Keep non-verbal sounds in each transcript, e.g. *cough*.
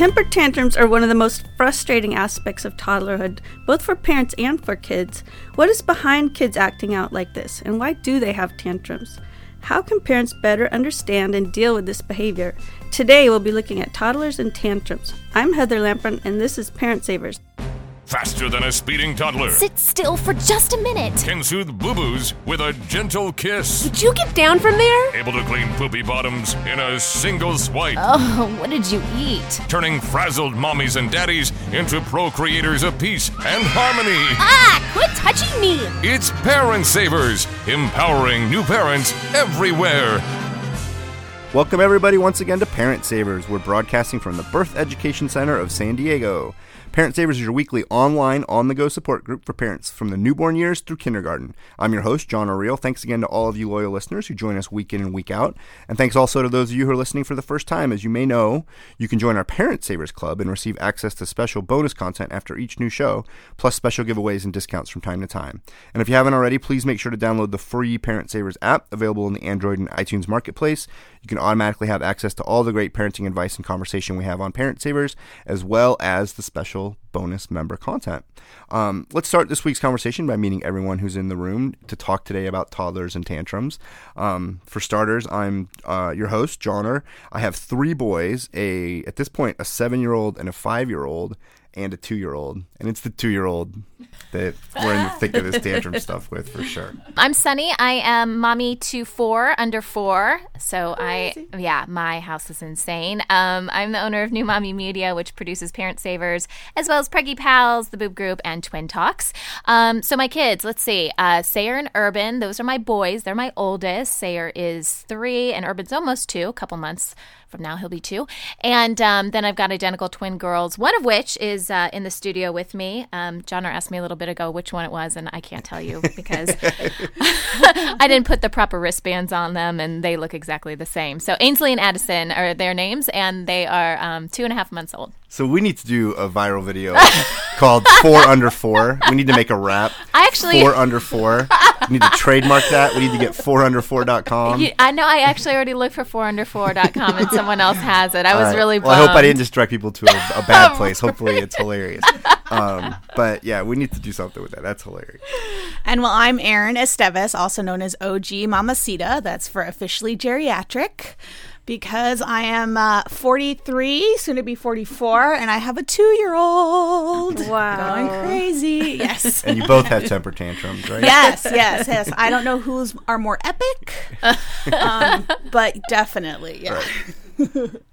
Temper tantrums are one of the most frustrating aspects of toddlerhood, both for parents and for kids. What is behind kids acting out like this, and why do they have tantrums? How can parents better understand and deal with this behavior? Today we'll be looking at toddlers and tantrums. I'm Heather Lampron, and this is Parent Savers. Faster than a speeding toddler. Sit still for just a minute. Can soothe boo boos with a gentle kiss. Would you get down from there? Able to clean poopy bottoms in a single swipe. Oh, what did you eat? Turning frazzled mommies and daddies into procreators of peace and harmony. Ah, quit touching me! It's Parent Savers, empowering new parents everywhere. Welcome, everybody, once again to Parent Savers. We're broadcasting from the Birth Education Center of San Diego. Parent Savers is your weekly online, on the go support group for parents from the newborn years through kindergarten. I'm your host, John O'Reilly. Thanks again to all of you loyal listeners who join us week in and week out. And thanks also to those of you who are listening for the first time. As you may know, you can join our Parent Savers Club and receive access to special bonus content after each new show, plus special giveaways and discounts from time to time. And if you haven't already, please make sure to download the free Parent Savers app available in the Android and iTunes marketplace. You can automatically have access to all the great parenting advice and conversation we have on Parent Savers, as well as the special bonus member content. Um, let's start this week's conversation by meeting everyone who's in the room to talk today about toddlers and tantrums. Um, for starters, I'm uh, your host, Johnner. I have three boys: a at this point a seven-year-old and a five-year-old, and a two-year-old. And it's the two-year-old that we're in the thick of this tantrum stuff with for sure. I'm Sunny. I am mommy to four, under four. So I, yeah, my house is insane. Um, I'm the owner of New Mommy Media, which produces Parent Savers, as well as Preggy Pals, the Boob Group, and Twin Talks. Um, so my kids, let's see, uh, Sawyer and Urban, those are my boys. They're my oldest. Sawyer is three, and Urban's almost two, a couple months from now he'll be two. And um, then I've got identical twin girls, one of which is uh, in the studio with me. Um, John asked me a little bit ago which one it was, and I can't tell you *laughs* because *laughs* I didn't put the proper wristbands on them, and they look exactly the same. So Ainsley and Addison are their names, and they are um, two and a half months old. So we need to do a viral video *laughs* called Four Under Four. We need to make a rap. I actually- Four Under Four. We need to trademark that. We need to get fourunder4.com. You- I know I actually already looked for 4under4.com and someone else has it. I was All right. really bummed. Well, I hope I didn't just direct people to a, a bad *laughs* place. Hopefully, it's hilarious. Um, but yeah, we need to do something with that. That's hilarious. And well, I'm Erin Esteves, also known as OG Mamacita. That's for officially geriatric. Because I am uh, 43, soon to be 44, and I have a two year old. Wow. Going crazy. Yes. *laughs* And you both have temper tantrums, right? yes, yes, yes. I don't know who's are more epic, *laughs* um, but definitely, yeah.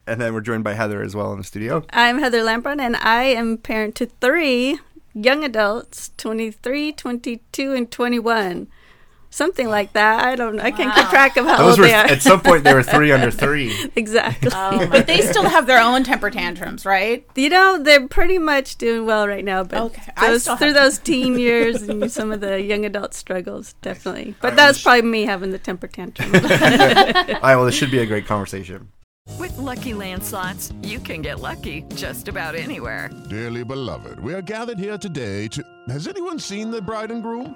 And then we're joined by Heather as well in the studio. I'm Heather Lampron, and I am parent to three young adults 23, 22, and 21. Something like that. I don't know. I can't keep track of how Those old were they are. at some point they were three under *laughs* three. exactly. *laughs* But they still have their own temper tantrums, right? You know, they're pretty much doing well right now, but Okay, those, through those teen years and some of the young adult struggles, definitely. But that's was probably me having the temper tantrum. *laughs* All right, well, this should be a great conversation. With Lucky Land slots, you can get lucky just about anywhere. Dearly beloved, we are gathered here today to. Has anyone seen the bride and groom?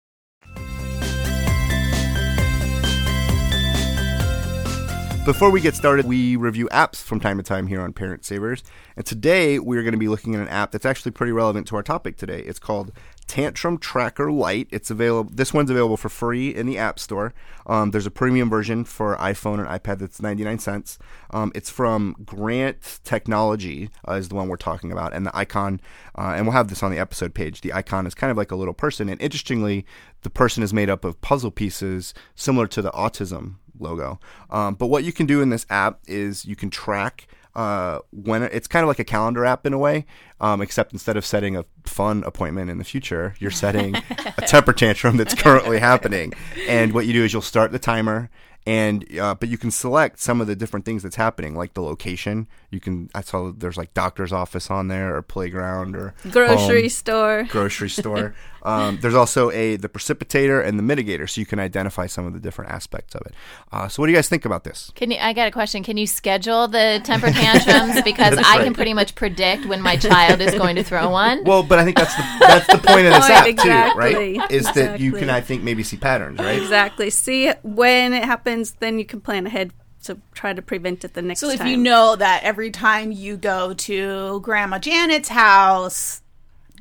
Before we get started, we review apps from time to time here on Parent Savers. And today we're going to be looking at an app that's actually pretty relevant to our topic today. It's called Tantrum Tracker Lite. It's available. This one's available for free in the App Store. Um, there's a premium version for iPhone and iPad that's 99 cents. Um, it's from Grant Technology uh, is the one we're talking about, and the icon. Uh, and we'll have this on the episode page. The icon is kind of like a little person, and interestingly, the person is made up of puzzle pieces similar to the autism logo. Um, but what you can do in this app is you can track uh, when it's kind of like a calendar app in a way, um, except instead of setting a fun appointment in the future, you're setting a temper tantrum that's currently happening. And what you do is you'll start the timer and uh, but you can select some of the different things that's happening like the location you can i saw there's like doctor's office on there or playground or Grocery home, store. grocery store *laughs* um, there's also a the precipitator and the mitigator so you can identify some of the different aspects of it uh, so what do you guys think about this Can you? I got a question. Can you schedule the temper tantrums *laughs* because That's I right. can pretty much predict when my child is going to throw one? well but i think that's the that's the point of this Point, app exactly. too right is that you can i think maybe see patterns right Exactly. See when it happens, then you can plan ahead to try to prevent it the next time. So if time. you know that every time you go to Grandma Janet's house,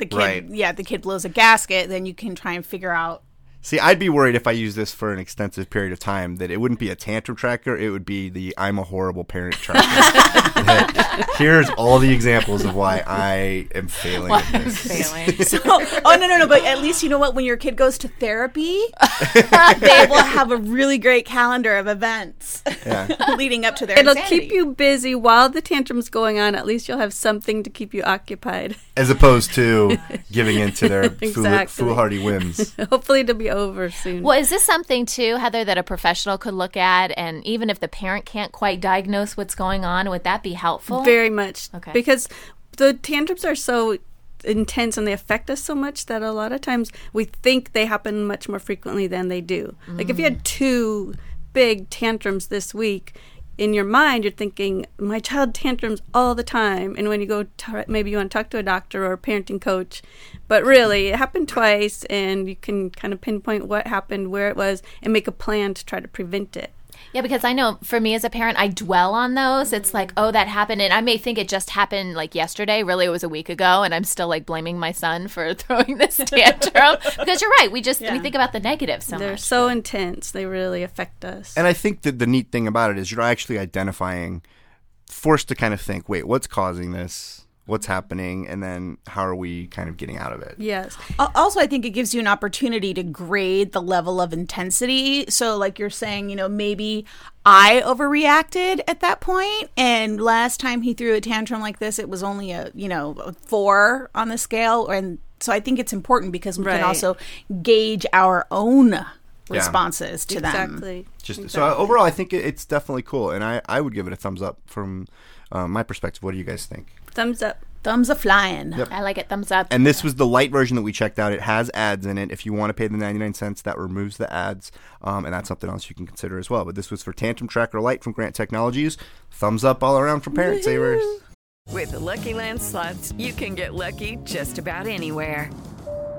the kid, Right. yeah, the kid blows a gasket, then you can try and figure out. See, I'd be worried if I used this for an extensive period of time that it wouldn't be a tantrum tracker. It would be the I'm a horrible parent tracker. *laughs* Here's all the examples of why I am failing at this. *laughs* So, oh no, no, no! But at least you know what? When your kid goes to therapy, *laughs* they will have a really great calendar of events leading up to their. It'll insanity. keep you busy while the tantrum's going on. At least you'll have something to keep you occupied. As opposed to giving into their fool- Exactly. foolhardy whims. Hopefully, it'll be over soon. Well, is this something too, Heather, that a professional could look at, and even if the parent can't quite diagnose what's going on, would that be helpful? Very much. Okay. Because the tantrums are so intense and they affect us so much that a lot of times we think they happen much more frequently than they do. Like if you Mm. had two big tantrums this week, in your mind you're thinking my child tantrums all the time. And when you go to, maybe you want to talk to a doctor or a parenting coach but really it happened twice and you can kind of pinpoint what happened where it was and make a plan to try to prevent it Yeah, because I know for me as a parent, I dwell on those. It's like, oh, that happened. And I may think it just happened like yesterday. Really, it was a week ago. And I'm still like blaming my son for *laughs* throwing this *laughs* tantrum. because you're right. We just, we think about the negative so they're much. so intense they really affect us And I think that the neat thing about it is you're actually identifying, forced to kind of think, wait, what's causing this? What's happening? And then how are we kind of getting out of it? yes Also, I think it gives you an opportunity to grade the level of intensity. So, like you're saying, you know, maybe I overreacted at that point, and last time he threw a tantrum like this, it was only a you know a four on the scale, and so I think it's important because we Right. can also gauge our own responses to them. exactly Just so uh, overall, I think it, it's definitely cool, and I, I would give it a thumbs up from uh, my perspective. What do you guys think? thumbs up Thumbs a flying. I like it. Thumbs up. And this was the light version that we checked out. It has ads in it. If you want to pay the 99 cents, that removes the ads. Um, and that's something else you can consider as well. But this was for Tantrum Tracker Lite from Grant Technologies. Thumbs up all around from Parent Savers. With the Lucky Land slots, you can get lucky just about anywhere.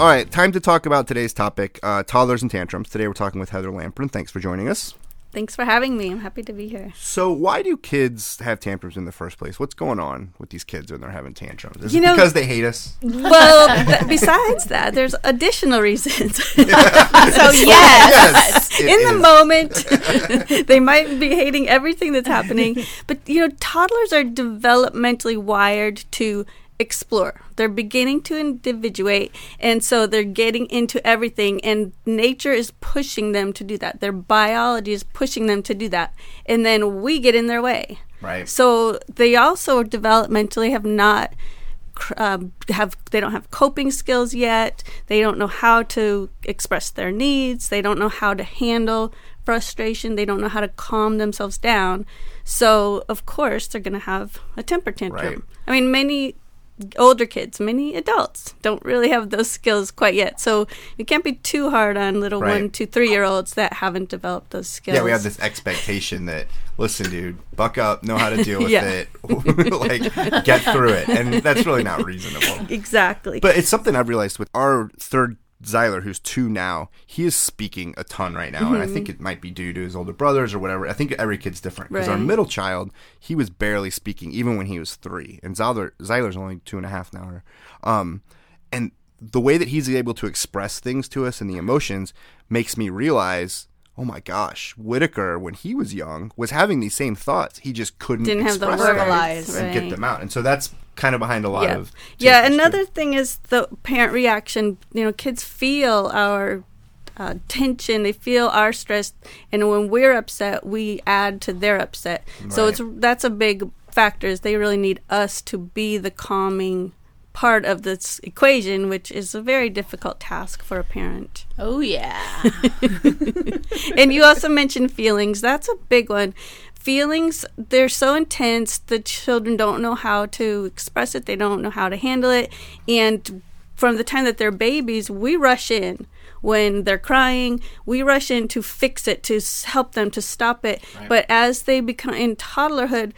All right, time to talk about today's topic uh, toddlers and tantrums. Today we're talking with Heather Lamprin. Thanks for joining us. Thanks for having me. I'm happy to be here. So, why do kids have tantrums in the first place? What's going on with these kids when they're having tantrums? Is You it know- because they hate us? Well, th- besides that, there's additional reasons. *laughs* *laughs* so yes, yes, in the is. moment, *laughs* they might be hating everything that's happening. But you know, toddlers are developmentally wired to explore. They're beginning to individuate, and so they're getting into everything. And nature is pushing them to do that. Their biology is pushing them to do that, and then we get in their way. Right. So they also developmentally have not um, have they don't have coping skills yet. They don't know how to express their needs. They don't know how to handle frustration. They don't know how to calm themselves down. So of course they're going to have a temper tantrum. Right. I mean, many older kids, many adults don't really have those skills quite yet. So you can't be too hard on little Right. one, two, three year olds that haven't developed those skills. Yeah, we have this expectation that listen, dude, buck up, know how to deal *laughs* with it, *laughs* like get through it, and that's really not reasonable. *laughs* Exactly. But it's something I've realized with our third Zyler, who's two now. He is speaking a ton right now, and I think it might be due to his older brothers or whatever. I think every kid's different because our middle child, he was barely speaking even when he was three, and Zyler Zyler's only two and a half now. Um, and the way that he's able to express things to us and the emotions makes me realize. Oh my gosh, Whitaker, when he was young, was having these same thoughts. He just couldn't Didn't have the them words, and get them out. And so that's kind of behind a lot yeah. of yeah another thing is the parent reaction you know kids feel our uh, tension they feel our stress and when we're upset we add to their upset so it's that's a big factor is they really need us to be the calming part of this equation which is a very difficult task for a parent Oh yeah. *laughs* and you also mentioned feelings. That's a big one. Feelings, they're so intense, the children don't know how to express it, they don't know how to handle it. And from the time that they're babies, we rush in. When they're crying, we rush in to fix it, to help them, to stop it. Right. But as they become in toddlerhood,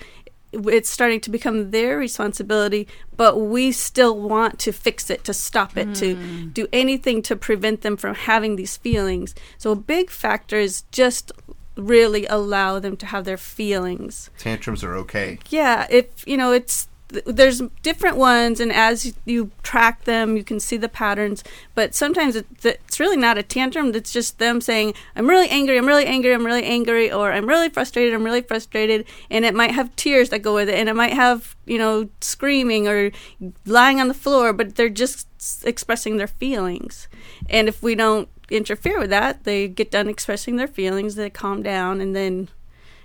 it's starting to become their responsibility, but we still want to fix it, to stop it, to hmm. do anything to prevent them from having these feelings. So a big factor is just really allow them to have their feelings. tantrums are okay. Yeah, if you know, it's there's different ones, and as you track them, you can see the patterns. But sometimes it's really not a tantrum. It's just them saying, "I'm really angry. I'm really angry. I'm really angry," or "I'm really frustrated. I'm really frustrated." And it might have tears that go with it, and it might have you know screaming or lying on the floor, but they're just expressing their feelings. And if we don't interfere with that, they get done expressing their feelings, they calm down, and then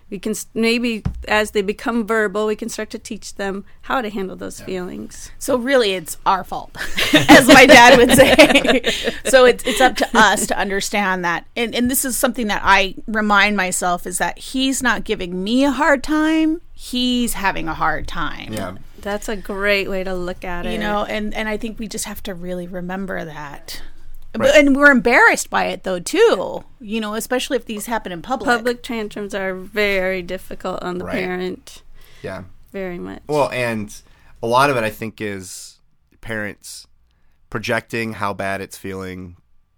we can maybe as they become verbal we can start to teach them how to handle those feelings So really, it's our fault, *laughs* *laughs* as my dad would say. so it's it's up to us to understand that, and and this is something that I remind myself is that he's not giving me a hard time; he's having a hard time. Yeah. that's a great way to look at it You know, and and I think we just have to really remember that. Right. But, and we're embarrassed by it though too. You know, especially if these happen in public. public tantrums are very difficult on the Right. parent Yeah. very much Well, and a lot of it, I think, is parents projecting how bad it's feeling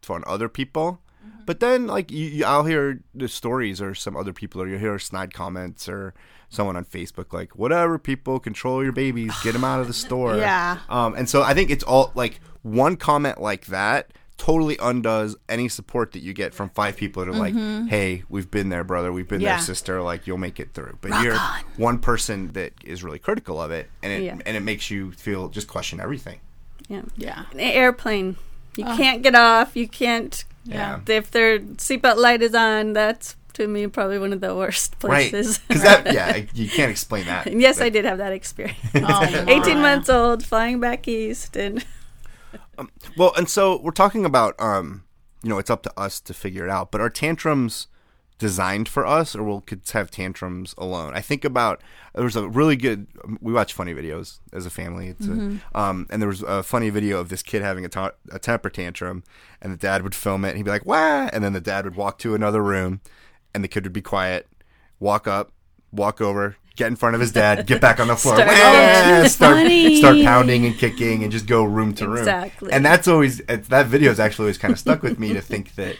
on other people. But then, like, you, you, I'll hear the stories or some other people, or you'll hear snide comments or someone on Facebook, like, whatever, people, control your babies, get them out of the *laughs* store. Yeah. Um, and so I think it's all like one comment like that totally undoes any support that you get from five people that are like, Mhm. hey, we've been there, brother, we've been Yeah. there, sister, like, you'll make it through. But Rock you're on. one person that is really critical of it, and it Yeah. and it makes you feel just question everything. yeah yeah An airplane you Oh. can't get off you can't Yeah. if their seatbelt light is on that's to me probably one of the worst places Right? Because that, *laughs* yeah, you can't explain that. Yes, But- I did have that experience. Oh, *laughs* 18 months old, flying back east, and Well, and so we're talking about, um, you know, it's up to us to figure it out. But are tantrums designed for us, or will kids have tantrums alone? I think about there was a really good. We watch funny videos as a family. It's Mhm. a, um, and there was a funny video of this kid having a, ta- a temper tantrum, and the dad would film it. and He'd be like, "Wah!" and then the dad would walk to another room, and the kid would be quiet, walk up, walk over. Get in front of his dad, get back on the floor, *laughs* Start- "Wah!" Start, start pounding and kicking, and just go room to room. Exactly. And that's always it's, that video is actually always kind of stuck with me to think that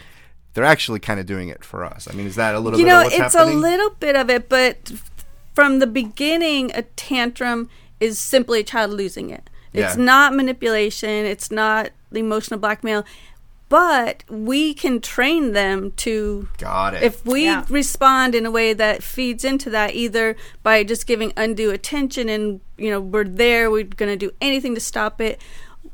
they're actually kind of doing it for us. I mean, is that a little you bit know, of what's it's happening? a little bit of it, but from the beginning, a tantrum is simply a child losing it. It's Yeah. not manipulation. It's not the emotional blackmail. But we can train them to. Got it. If we Yeah. respond in a way that feeds into that, either by just giving undue attention and, you know, we're there, we're going to do anything to stop it.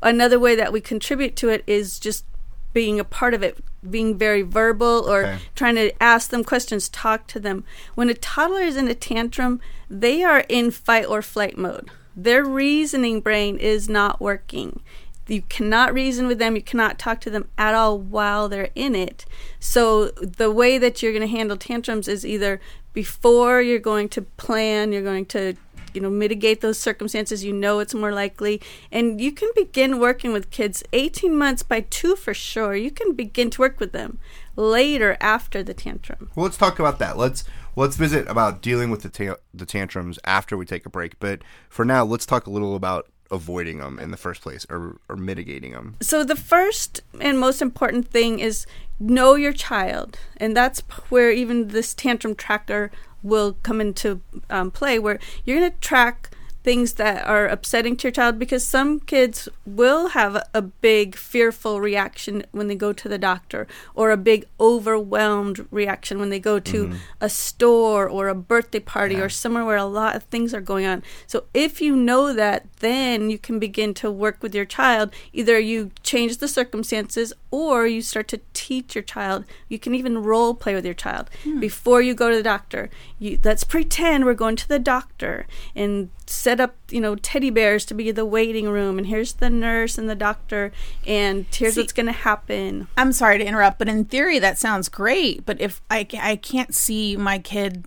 Another way that we contribute to it is just being a part of it, being very verbal or Okay. trying to ask them questions, talk to them. When a toddler is in a tantrum, they are in fight or flight mode. Their reasoning brain is not working. You cannot reason with them, you cannot talk to them at all while they're in it. So, the way that you're going to handle tantrums is either before you're going to plan, you're going to you know mitigate those circumstances you know it's more likely and you can begin working with kids 18 months by 2 for sure you can begin to work with them later after the tantrum Well, let's talk about that. Let's let's visit about dealing with the ta- the tantrums after we take a break. But for now, let's talk a little about avoiding them in the first place or or mitigating them. So the first and most important thing is know your child, and that's where even this tantrum tracker will come into um, play, where you're going to track things that are upsetting to your child because some kids will have a, a big fearful reaction when they go to the doctor or a big overwhelmed reaction when they go to Mhm. a store or a birthday party or somewhere where a lot of things are going on. So if you know that, then you can begin to work with your child. Either you change the circumstances or you start to teach your child. You can even role play with your child Hmm. before you go to the doctor. You, let's pretend we're going to the doctor and set up, you know, teddy bears to be the waiting room and here's the nurse and the doctor and here's See- what's going to happen. I'm sorry to interrupt, but in theory that sounds great. But if I, I can't see my kid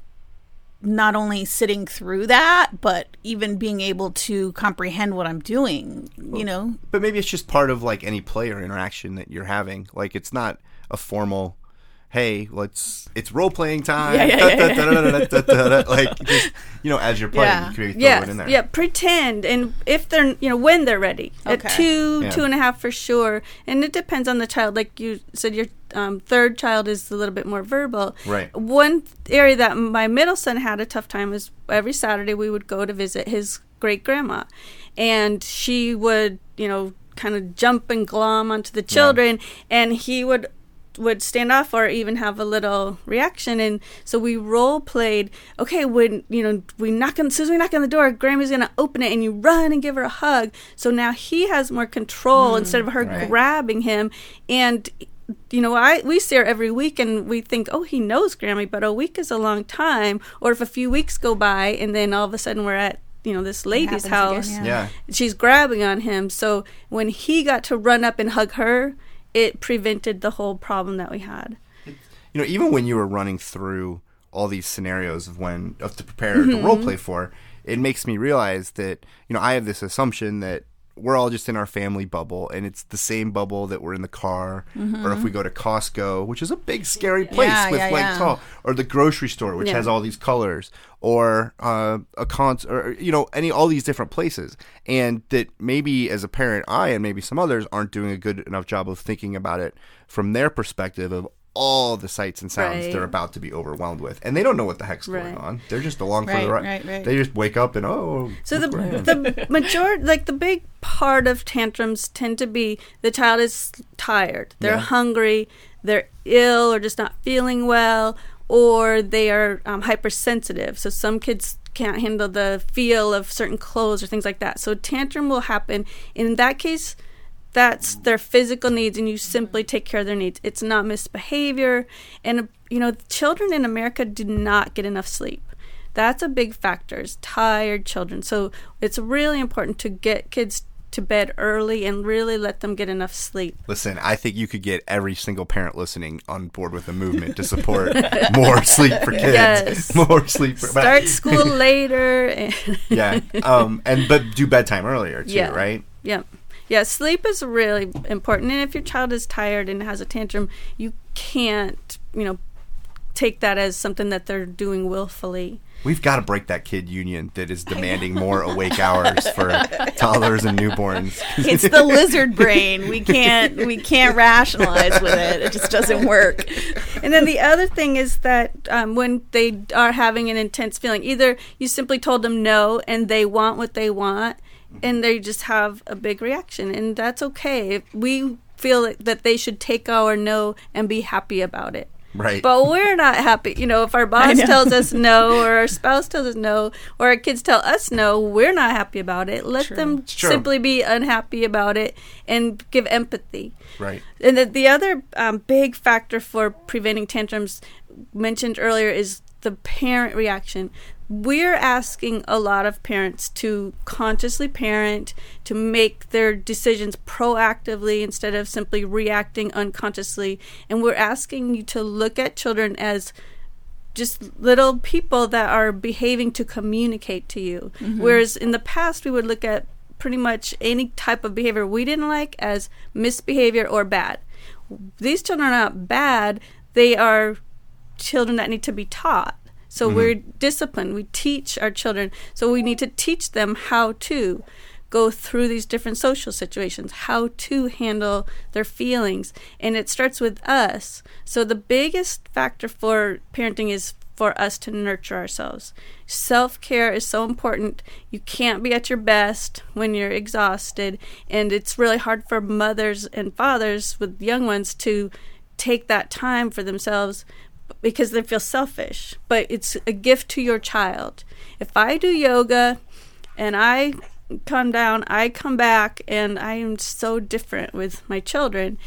not only sitting through that, but even being able to comprehend what I'm doing, you know? But maybe it's just part of like any player interaction that you're having. Like it's not a formal. Hey, let's. It's role playing time. Yeah, yeah, yeah, yeah. *laughs* Like just you know, as you're playing, you can throw yes, it in there. Yeah, pretend, and if they're, you know, when they're ready. At two, Yeah. two and a half for sure, and it depends on the child. Like you said, your um, third child is a little bit more verbal. Right. One area that my middle son had a tough time is every Saturday we would go to visit his great grandma, and she would, you know, kind of jump and glom onto the children, and he would would stand off or even have a little reaction and so we role played okay when you know we knock on as soon as we knock on the door grammy's gonna open it and you run and give her a hug so now he has more control Mm, instead of her right. grabbing him and you know i we see her every week and we think oh he knows grammy but a week is a long time or if a few weeks go by and then all of a sudden we're at you know this lady's happens again, house yeah. Yeah. she's grabbing on him. So when he got to run up and hug her, it prevented the whole problem that we had. you know, even when you were running through all these scenarios of when of to prepare to Mhm. role play for, it makes me realize that you know I have this assumption that we're all just in our family bubble, and it's the same bubble that we're in the car, or if Mhm. we go to Costco, which is a big scary place Yeah, with yeah, like yeah. tall, or the grocery store, which has all these colors, or uh, a concert, or you know, any all these different places, and that maybe as a parent, I and maybe some others aren't doing a good enough job of thinking about it from their perspective of all the sights and sounds Right. they're about to be overwhelmed with, and they don't know what the heck's Right. going on. They're just along for the ride. right, right. They just wake up and oh. So the look what I am. the *laughs* majority, like the big part of tantrums, tend to be the child is tired, they're Yeah. hungry, they're ill, or just not feeling well, or they are um, hypersensitive. So some kids can't handle the feel of certain clothes or things like that. So tantrum will happen. In that case, that's their physical needs and you simply take care of their needs it's not misbehavior and you know children in america do not get enough sleep that's a big factor is tired children so it's really important to get kids to bed early and really let them get enough sleep Listen, I think you could get every single parent listening on board with the movement to *laughs* support more sleep for kids. Yes. *laughs* More sleep for start school later and *laughs* yeah. Um and but do bedtime earlier too, Yeah. right? Yeah. Yeah, sleep is really important. And if your child is tired and has a tantrum, you can't, you know, take that as something that they're doing willfully. We've got to break that kid union that is demanding more awake hours for *laughs* toddlers and newborns. It's the lizard brain. We can't we can't rationalize with it. It just doesn't work. And then the other thing is that um, when they are having an intense feeling, either you simply told them no and they want what they want, and they just have a big reaction, and that's okay. We feel that they should take our no and be happy about it. Right. But we're not happy. You know, if our boss tells us no, *laughs* or our spouse tells us no, or our kids tell us no, we're not happy about it. Let them true. simply be unhappy about it and give empathy. Right. And the, the other um, big factor for preventing tantrums mentioned earlier is the parent reaction. We're asking a lot of parents to consciously parent, to make their decisions proactively instead of simply reacting unconsciously. And we're asking you to look at children as just little people that are behaving to communicate to you. Mhm. Whereas in the past, we would look at pretty much any type of behavior we didn't like as misbehavior or bad. These children are not bad, they are children that need to be taught. So Mhm. we're disciplined. We teach our children. So we need to teach them how to go through these different social situations, how to handle their feelings. And it starts with us. So the biggest factor for parenting is for us to nurture ourselves. Self care is so important. You can't be at your best when you're exhausted. And it's really hard for mothers and fathers with young ones to take that time for themselves because they feel selfish. But it's a gift to your child. If I do yoga and I come down, I come back, and I am so different with my children.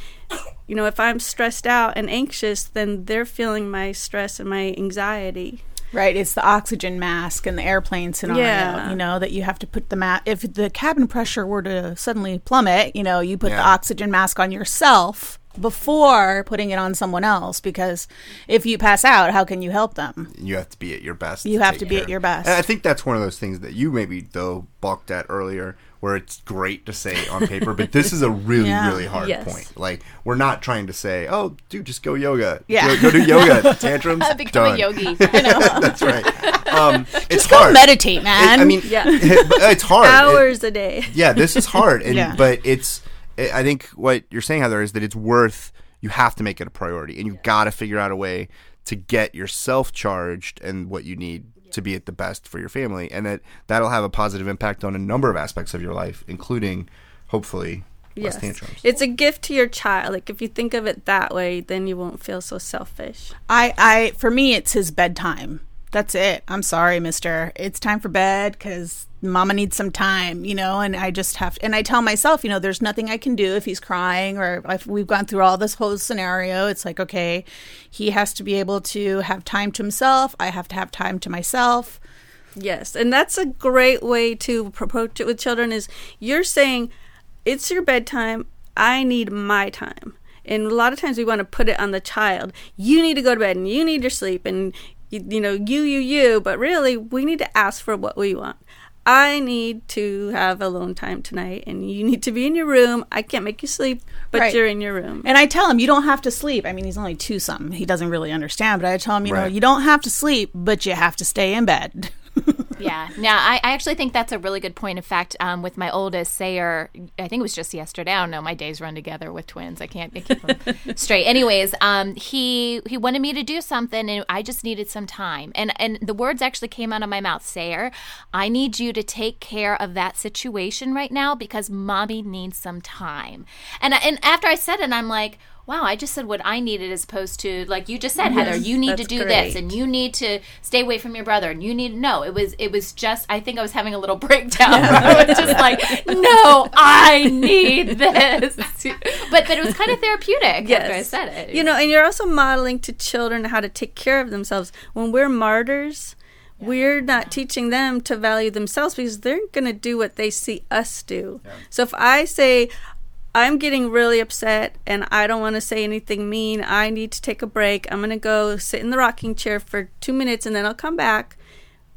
You know, if I'm stressed out and anxious, then they're feeling my stress and my anxiety. Right, it's the oxygen mask and the airplane scenario. Yeah. You know that you have to put the mask. If the cabin pressure were to suddenly plummet, you know, you put the oxygen mask on yourself before putting it on someone else. Because if you pass out, how can you help them? You have to be at your best. You have to be care at your best. And I think that's one of those things that you maybe though balked at earlier, where it's great to say on paper, but this is a *laughs* really Yeah. really hard Yes. point. Like we're not trying to say, oh, dude, just go yoga. Yeah. go, go do yoga. *laughs* Tantrums. *laughs* Become a done. yogi. that's right. Um, it's go hard. meditate, It- man. I mean, Yeah. but it's hard. It- Hours a day. yeah, this is hard, and Yeah. but it's. I I think what you're saying, Heather, is that it's worth. You have to make it a priority, and you've got to figure out a way to get yourself charged and what you need to be at the best for your family, and that that'll have a positive impact on a number of aspects of your life, including hopefully less Yes. tantrums. It's a gift to your child. Like if you think of it that way, then you won't feel so selfish. I, I, for me, it's his bedtime. That's it. I'm sorry, Mister. It's time for bed because Mama needs some time, you know. And I just have, and I tell myself, you know, there's nothing I can do if he's crying or if we've gone through all this whole scenario. It's like, okay, he has to be able to have time to himself. I have to have time to myself. Yes, and that's a great way to approach it with children. Is you're saying it's your bedtime. I need my time. And a lot of times we want to put it on the child. You need to go to bed and you need your sleep and you, you know you you you. But really, we need to ask for what we want. I need to have alone time tonight, and you need to be in your room. I can't make you sleep, but Right. you're in your room. And I tell him, you don't have to sleep. I mean, he's only two something. He doesn't really understand, but I tell him, you know, you don't have to sleep, but you have to stay in bed. *laughs* yeah. Now, I, I actually think that's a really good point. In fact, um, with my oldest, Sawyer, I think it was just yesterday. I don't know. My days run together with twins. I can't keep them *laughs* straight. Anyways, um, he he wanted me to do something, and I just needed some time. And and the words actually came out of my mouth. Sawyer, I need you to take care of that situation right now because mommy needs some time. And and after I said it, I'm like. Wow, I just said what I needed as opposed to like you just said, Heather. You need to do this, and you need to stay away from your brother and you need no it was it was just i think i was having a little *laughs* breakdown. Where i was just like no i need this. *laughs* But but it was kind of therapeutic after i said it. You know, and you're also modeling to children how to take care of themselves. When we're martyrs, we're not teaching them to value themselves because they're going to do what they see us do. So if I say, I'm getting really upset and I don't want to say anything mean, I need to take a break. I'm going to go sit in the rocking chair for two minutes and then I'll come back.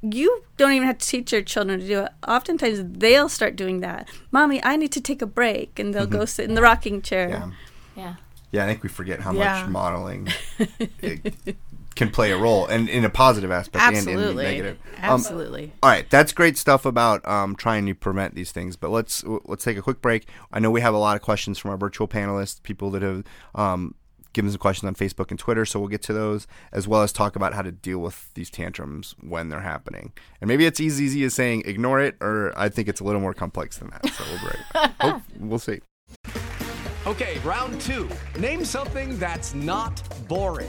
You don't even have to teach your children to do it. Oftentimes they'll start doing that. Mommy, I need to take a break. And they'll go mm-hmm. sit in the rocking chair. Yeah. yeah Yeah, I think we forget how Yeah. much modeling *laughs* it can play a role, and in a positive aspect and in a Absolutely. negative. Um, Absolutely. all right, that's great stuff about um, trying to prevent these things. But let's let's take a quick break. I know we have a lot of questions from our virtual panelists, people that have um, given some questions on Facebook and Twitter. So we'll get to those as well as talk about how to deal with these tantrums when they're happening. And maybe it's as easy as saying ignore it, or I think it's a little more complex than that. So we'll be right. *laughs* Hope- we'll see. Okay, round two. Name something that's not boring.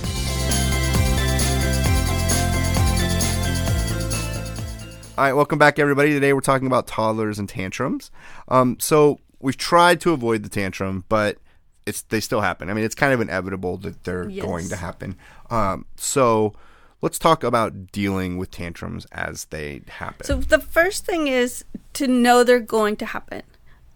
All right, welcome back, everybody. Today we're talking about toddlers and tantrums. Um, so we've tried to avoid the tantrum, but it's they still happen. I mean, it's kind of inevitable that they're Yes. going to happen. Um, so let's talk about dealing with tantrums as they happen. So the first thing is to know they're going to happen.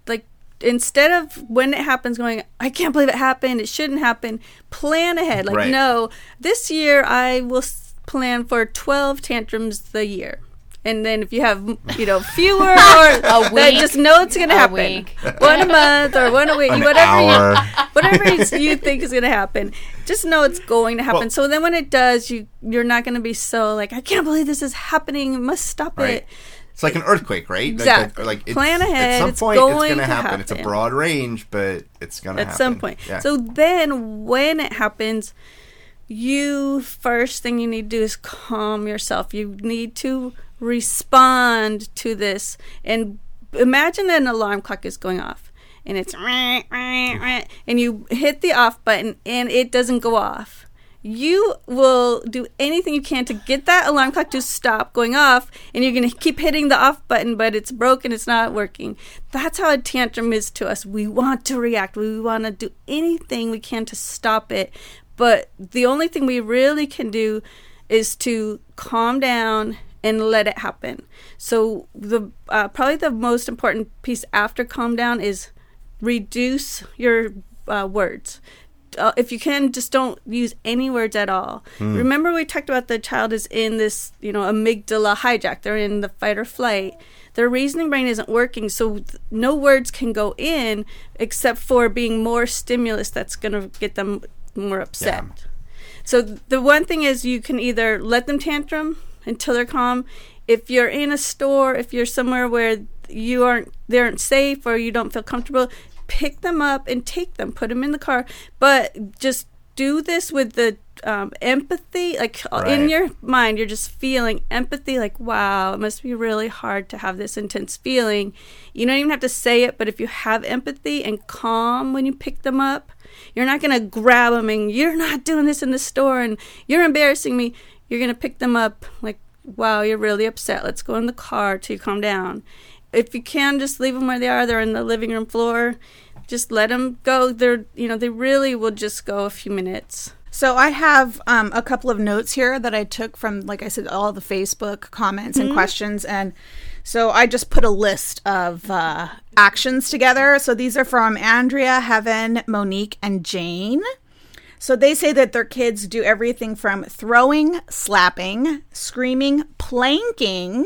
Like instead of when it happens going, I can't believe it happened, it shouldn't happen, plan ahead. Like Right. no, this year I will s- plan for 12 tantrums the year. And then if you have, you know, fewer or *laughs* A then week? just know it's going to happen. week. One a month or one a week, An whatever hour. you, whatever you- *laughs* you think is going to happen. Just know it's going to happen. Well- so then when it does, you you're not going to be so like, I can't believe this is happening. I must stop Right. it. It's like an earthquake, right? Exactly. Like, it's- Plan ahead. At some It's point, it's going going to to happen. It's a broad range, but it's going to happen. at some point. Yeah. So then when it happens, you first thing you need to do is calm yourself. You need to respond to this and imagine that an alarm clock is going off and it's and you hit the off button and it doesn't go off. You will do anything you can to get that alarm clock to stop going off, and you're going to keep hitting the off button, but it's broken, it's not working. That's how a tantrum is to us. We want to react, we want to do anything we can to stop it, but the only thing we really can do is to calm down and let it happen. So the uh, probably the most important piece after calm down is reduce your uh, words. Uh, if you can, just don't use any words at all. Mm. Remember, we talked about the child is in this, you know, amygdala hijack. They're in the fight or flight. Their reasoning brain isn't working, so th- no words can go in except for being more stimulus that's going to get them more upset. So th- the one thing is you can either let them tantrum until they're calm. If you're in a store, if you're somewhere where you aren't they aren't safe or you don't feel comfortable, pick them up and take them, put them in the car. But just do this with the um, empathy, like uh, in your mind, you're just feeling empathy, like wow, it must be really hard to have this intense feeling. You don't even have to say it, but if you have empathy and calm when you pick them up, you're not gonna grab them and you're not doing this in the store and you're embarrassing me. You're gonna pick them up like, wow, you're really upset. Let's go in the car till you calm down. If you can, just leave them where they are. They're in the living room floor. Just let them go. They're, you know, they really will just go a few minutes. So I have um, a couple of notes here that I took from, like I said, all the Facebook comments and Mhm. questions, and so I just put a list of uh, actions together. So these are from Andrea, Heaven, Monique, and Jane. So they say that their kids do everything from throwing, slapping, screaming, planking.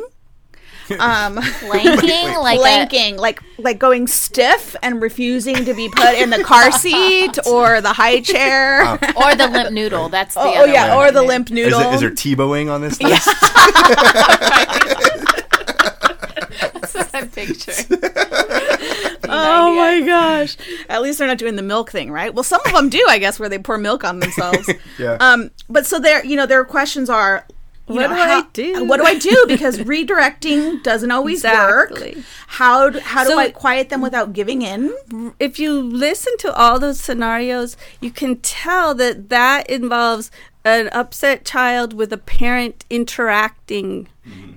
Um, *laughs* Planking? Like a- planking, like like going stiff and refusing to be put in the car *laughs* seat or the high *laughs* chair, or the limp noodle. That's the oh, other oh, yeah, one. or the limp Is, noodle. it, is there Tebowing on this list? That's what I picture. Oh my gosh! At least they're not doing the milk thing, right? Well, some of them do, I guess, where they pour milk on themselves. *laughs* Yeah. Um, but so there, you know, their questions are. What know, do I do? What do I do? Because *laughs* redirecting doesn't always work. Exactly. How do, how do So- I quiet them without giving in? if you listen to all those scenarios, you can tell that that involves an upset child with a parent interacting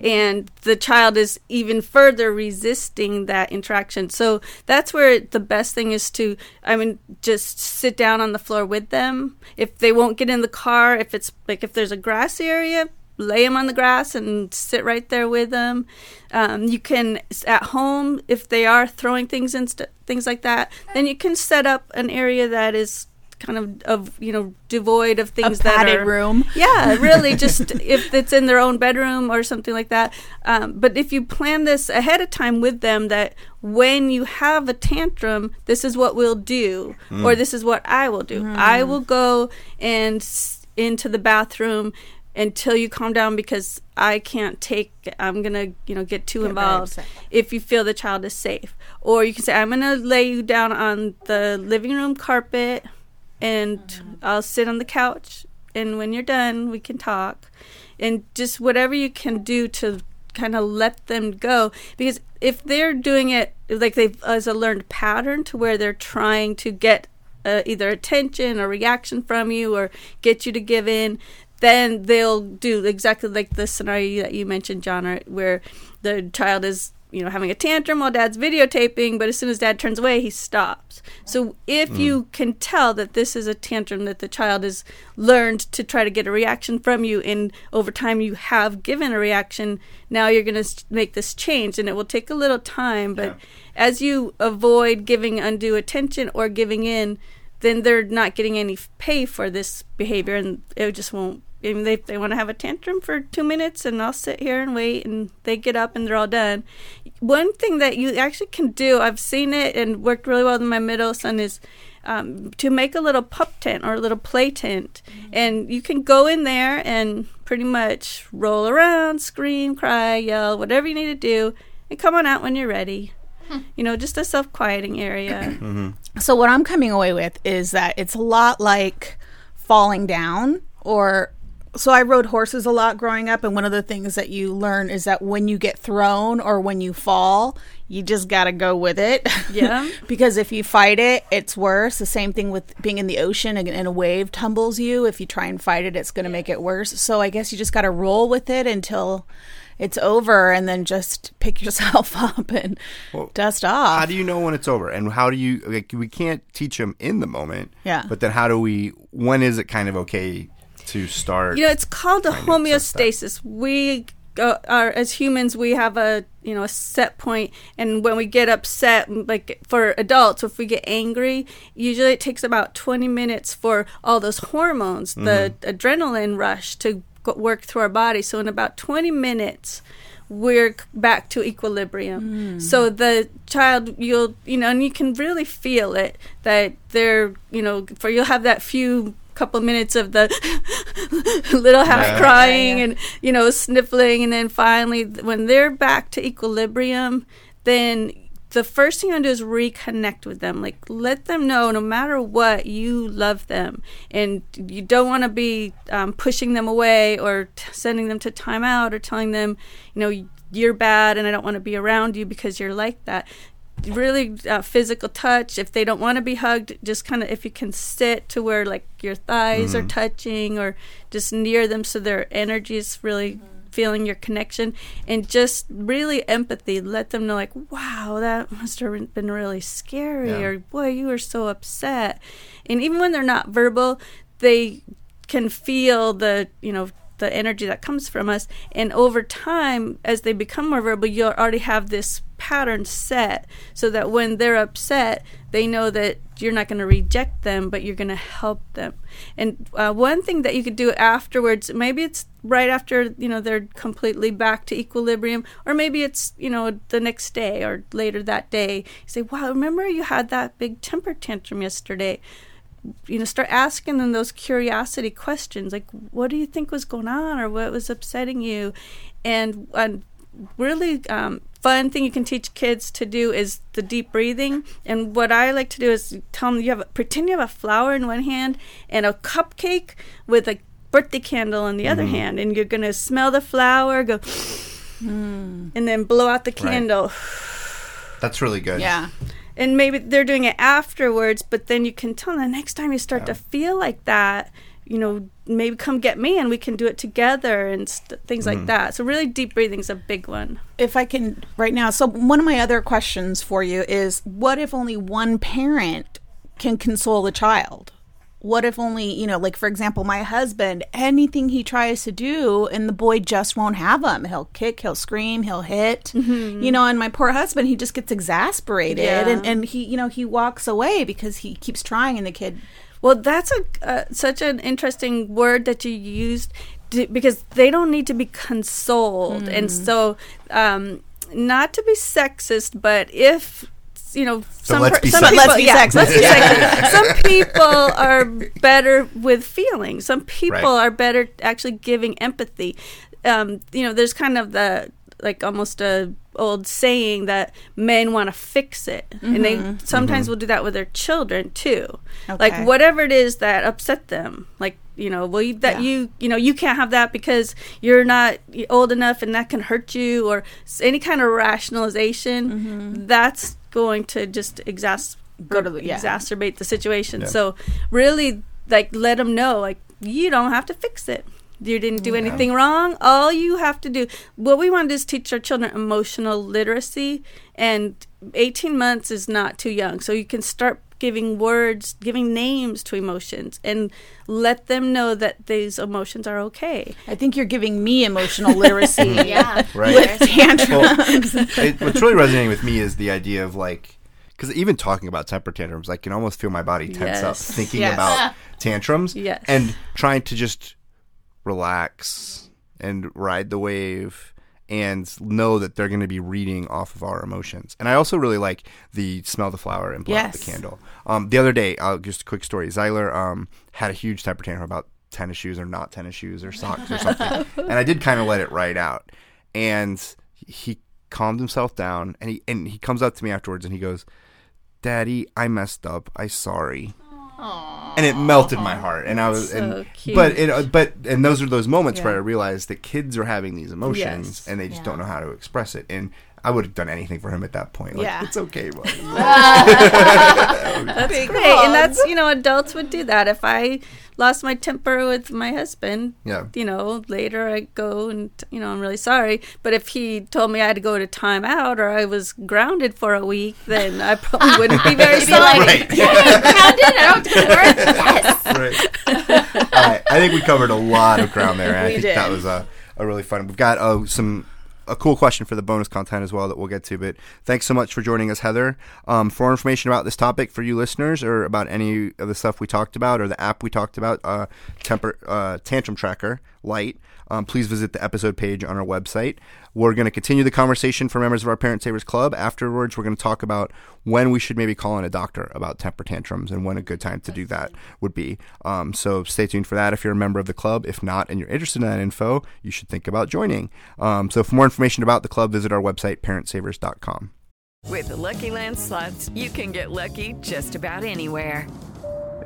and the child is even further resisting that interaction. So that's where the best thing is to I mean just sit down on the floor with them. If they won't get in the car, if it's like if there's a grass area, lay them on the grass and sit right there with them. Um, you can at home if they are throwing things and st- things like that, then you can set up an area that is kind of of you know devoid of things that padded are room. Yeah, *laughs* really, just if it's in their own bedroom or something like that. Um, but if you plan this ahead of time with them, that when you have a tantrum, this is what we'll do, Mm. or this is what I will do. I will go and s- into the bathroom until you calm down because I can't take I'm going to, you know, get too Get involved upset. if you feel the child is safe. Or you can say I'm going to lay you down on the living room carpet and I'll sit on the couch and when you're done we can talk. And just whatever you can do to kind of let them go because if they're doing it like they've as a learned pattern to where they're trying to get uh, either attention or reaction from you or get you to give in then they'll do exactly like the scenario that you mentioned, John, where the child is you know having a tantrum while dad's videotaping but as soon as dad turns away he stops so if Mm. you can tell that this is a tantrum that the child has learned to try to get a reaction from you and over time you have given a reaction now you're going to make this change and it will take a little time but as you avoid giving undue attention or giving in then they're not getting any pay for this behavior and it just won't even they, they want to have a tantrum for two minutes and i'll sit here and wait and they get up and they're all done. One thing that you actually can do i've seen it and worked really well with my middle son is um, to make a little pup tent or a little play tent. Mm-hmm. And you can go in there and pretty much roll around scream cry yell whatever you need to do and come on out when you're ready. Hmm. You know just a self-quieting area. *clears throat* Mm-hmm. So what I'm coming away with is that it's a lot like falling down or so I rode horses a lot growing up and one of the things that you learn is that when you get thrown or when you fall, you just got to go with it. Yeah. *laughs* because if you fight it, it's worse. The same thing with being in the ocean and, and a wave tumbles you. If you try and fight it, it's going to make it worse. So I guess you just got to roll with it until it's over and then just pick *laughs* yourself up and dust off. How do you know when it's over? And how do you like? We can't teach them in the moment. Yeah. But then how do we? When is it kind of okay to start? You know, it's called a trying to assess that? homeostasis. We uh, are as humans, we have a you know a set point, and when we get upset, like for adults, if we get angry, usually it takes about twenty minutes for all those hormones, the adrenaline rush, to go- work through our body. So in about twenty minutes. We're back to equilibrium. So the child, you'll, you know, and you can really feel it that they're, you know, for you'll have that few couple minutes of the *laughs* little half Yeah. crying and you know sniffling and then finally when they're back to equilibrium then the first thing you want to do is reconnect with them. Like let them know no matter what you love them. And you don't want to be um, pushing them away or t- sending them to timeout or telling them you know you're bad and i don't want to be around you because you're like that really uh, physical touch if they don't want to be hugged just kind of if you can sit to where like your thighs are Mhm. touching or just near them so their energy is really feeling your connection and just really empathy let them know like wow that must have been really scary Yeah. or boy you were so upset and even when they're not verbal they can feel the you know the energy that comes from us and over time as they become more verbal you'll already have this pattern set so that when they're upset they know that you're not going to reject them but you're going to help them. And uh, one thing that you could do afterwards maybe it's right after you know they're completely back to equilibrium or maybe it's you know the next day or later that day. You say wow remember you had that big temper tantrum yesterday? You know start asking them those curiosity questions like what do you think was going on or what was upsetting you? And and really um, fun thing you can teach kids to do is the deep breathing and what i like to do is tell them you have a, pretend you have a flower in one hand and a cupcake with a birthday candle in the other Mhm. hand and you're going to smell the flower go and then blow out the Right. candle That's really good. Yeah. And maybe they're doing it afterwards but then you can tell them the next time you start to feel like that you know maybe come get me and we can do it together and st- things like Mhm. that so really deep breathing is a big one if I can right now. So one of my other questions for you is what if only one parent can console the child? What if only, you know, like for example, my husband, anything he tries to do and the boy just won't have him. He'll kick, he'll scream, he'll hit. Mhm. You know, and my poor husband, he just gets exasperated Yeah. and, and he, you know, he walks away because he keeps trying and the kid well that's a uh, such an interesting word that you used to, because they don't need to be consoled and Mm. so um not to be sexist but if you know So some per- some people, Let's be yeah, sexist. Yeah. some people are better with feelings some people Right. are better actually giving empathy um you know there's kind of the like almost a old saying that men want to fix it and they Mhm. sometimes Mhm. will do that with their children too Okay. like whatever it is that upset them like you know well you, that Yeah. you you know you can't have that because you're not old enough and that can hurt you or any kind of rationalization that's going to just exas- Go to the- yeah. exacerbate the situation Yeah. so really like let them know like you don't have to fix it You didn't do anything wrong. All you have to do, what we want to do is teach our children emotional literacy, and 18 months is not too young. So you can start giving words, giving names to emotions, and let them know that these emotions are okay. I think you're giving me emotional literacy. *laughs* yeah. *laughs* Right. With tantrums. Well, it, what's really resonating with me is the idea of like, because even talking about temper tantrums, I can almost feel my body tense up thinking Yes. about tantrums Yes. and trying to just relax and ride the wave and know that they're going to be reading off of our emotions. And I also really like the smell the flower and blow out the candle. Um, the other day, uh, just a quick story. Sawyer um, had a huge temper tantrum about tennis shoes or not tennis shoes or socks or something, *laughs* and I did kind of let it ride out. And he calmed himself down, and he and he comes up to me afterwards and he goes, "Daddy, I messed up. I sorry." And it melted my heart, and I was, So and cute. but it, uh, but and those are those moments where I realized that kids are having these emotions, Yes. and they just don't know how to express it. And I would have done anything for him at that point. Like, Yeah. it's okay, buddy. *laughs* That's Big great. And that's, *laughs* you know, adults would do that. If I lost my temper with my husband, Yeah. you know, later I go and, you know, I'm really sorry. But if he told me I had to go to timeout or I was grounded for a week, then I probably *laughs* wouldn't be very You'd be sorry. like, Right. Grounded, I don't have to work." Yes. right. All right. I think we covered a lot of ground there. and I We think did. that was a, a really fun. We've got uh, some a cool question for the bonus content as well that we'll get to. But thanks so much for joining us, Heather. Um, for information about this topic for you listeners, or about any of the stuff we talked about, or the app we talked about, uh, temper uh, Tantrum Tracker Lite. Um, please visit the episode page on our website. We're going to continue the conversation for members of our Parent Savers Club. Afterwards, we're going to talk about when we should maybe call in a doctor about temper tantrums and when a good time to do that would be. Um, so stay tuned for that if you're a member of the club. If not, and you're interested in that info, you should think about joining. Um, so for more information about the club, visit our website, parentsavers.com. With the Lucky Land slots, you can get lucky just about anywhere.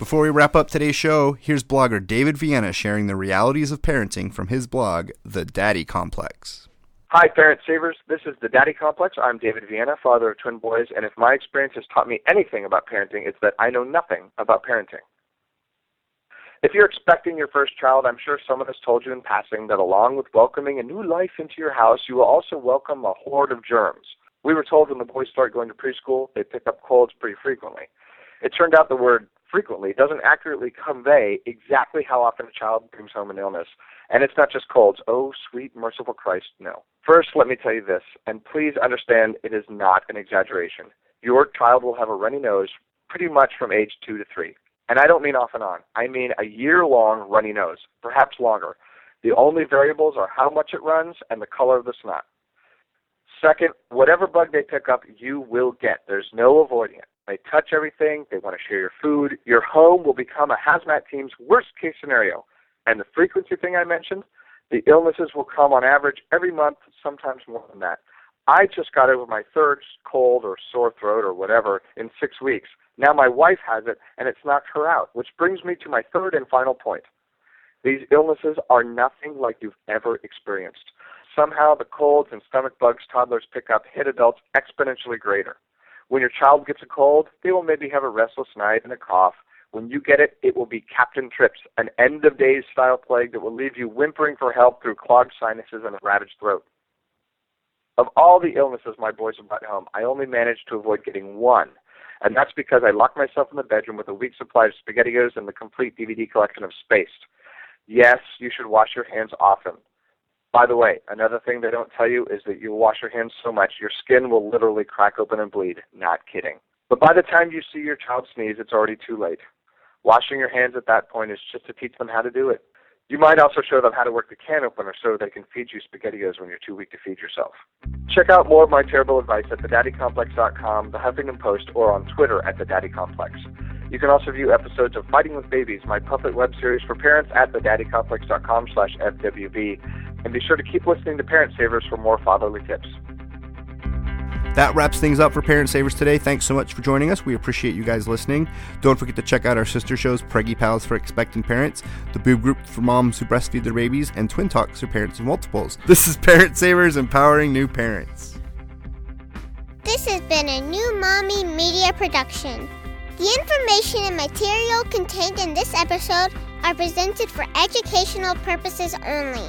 Before we wrap up today's show, here's blogger David Vienna sharing the realities of parenting from his blog, The Daddy Complex. Hi, Parent Savers. This is the Daddy Complex. I'm David Vienna, father of twin boys, and if my experience has taught me anything about parenting, it's that I know nothing about parenting. If you're expecting your first child, I'm sure someone has told you in passing that along with welcoming a new life into your house, you will also welcome a horde of germs. We were told when the boys start going to preschool, they pick up colds pretty frequently. It turned out the word frequently doesn't accurately convey exactly how often a child brings home an illness. And it's not just colds. Oh, sweet, merciful Christ, no. First, let me tell you this, and please understand it is not an exaggeration. Your child will have a runny nose pretty much from age two to three. And I don't mean off and on. I mean a year long runny nose, perhaps longer. The only variables are how much it runs and the color of the snot. Second, whatever bug they pick up, you will get. There's no avoiding it. They touch everything. They want to share your food. Your home will become a hazmat team's worst case scenario. And the frequency thing I mentioned, the illnesses will come on average every month, sometimes more than that. I just got over my third cold or sore throat or whatever in six weeks. Now my wife has it, and it's knocked her out, which brings me to my third and final point. These illnesses are nothing like you've ever experienced. Somehow the colds and stomach bugs toddlers pick up hit adults exponentially greater. When your child gets a cold, they will maybe have a restless night and a cough. When you get it, it will be Captain Trips, an end of days style plague that will leave you whimpering for help through clogged sinuses and a ravaged throat. Of all the illnesses my boys have brought home, I only managed to avoid getting one, and that's because I locked myself in the bedroom with a week's supply of SpaghettiOs and the complete DVD collection of Spaced. Yes, you should wash your hands often. By the way, another thing they don't tell you is that you wash your hands so much your skin will literally crack open and bleed. Not kidding. But by the time you see your child sneeze, it's already too late. Washing your hands at that point is just to teach them how to do it. You might also show them how to work the can opener so they can feed you SpaghettiOs when you're too weak to feed yourself. Check out more of my terrible advice at thedaddycomplex.com, the Huffington Post, or on Twitter at thedaddycomplex. You can also view episodes of Fighting with Babies, my puppet web series for parents at thedaddycomplex.com slash FWB. And be sure to keep listening to Parent Savers for more fatherly tips. That wraps things up for Parent Savers today. Thanks so much for joining us. We appreciate you guys listening. Don't forget to check out our sister shows, Preggy Pals for expecting parents, the Boob Group for moms who breastfeed their babies, and Twin Talks for parents of multiples. This is Parent Savers empowering new parents. This has been a new Mommy Media production. The information and material contained in this episode are presented for educational purposes only.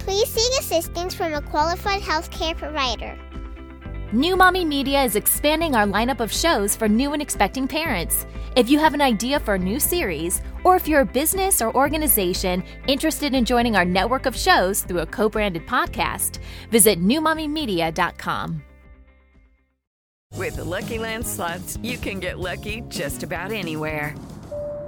please seek assistance from a qualified healthcare provider. New Mommy Media is expanding our lineup of shows for new and expecting parents. If you have an idea for a new series, or if you're a business or organization interested in joining our network of shows through a co branded podcast, visit newmommymedia.com. With the Lucky Land slots, you can get lucky just about anywhere.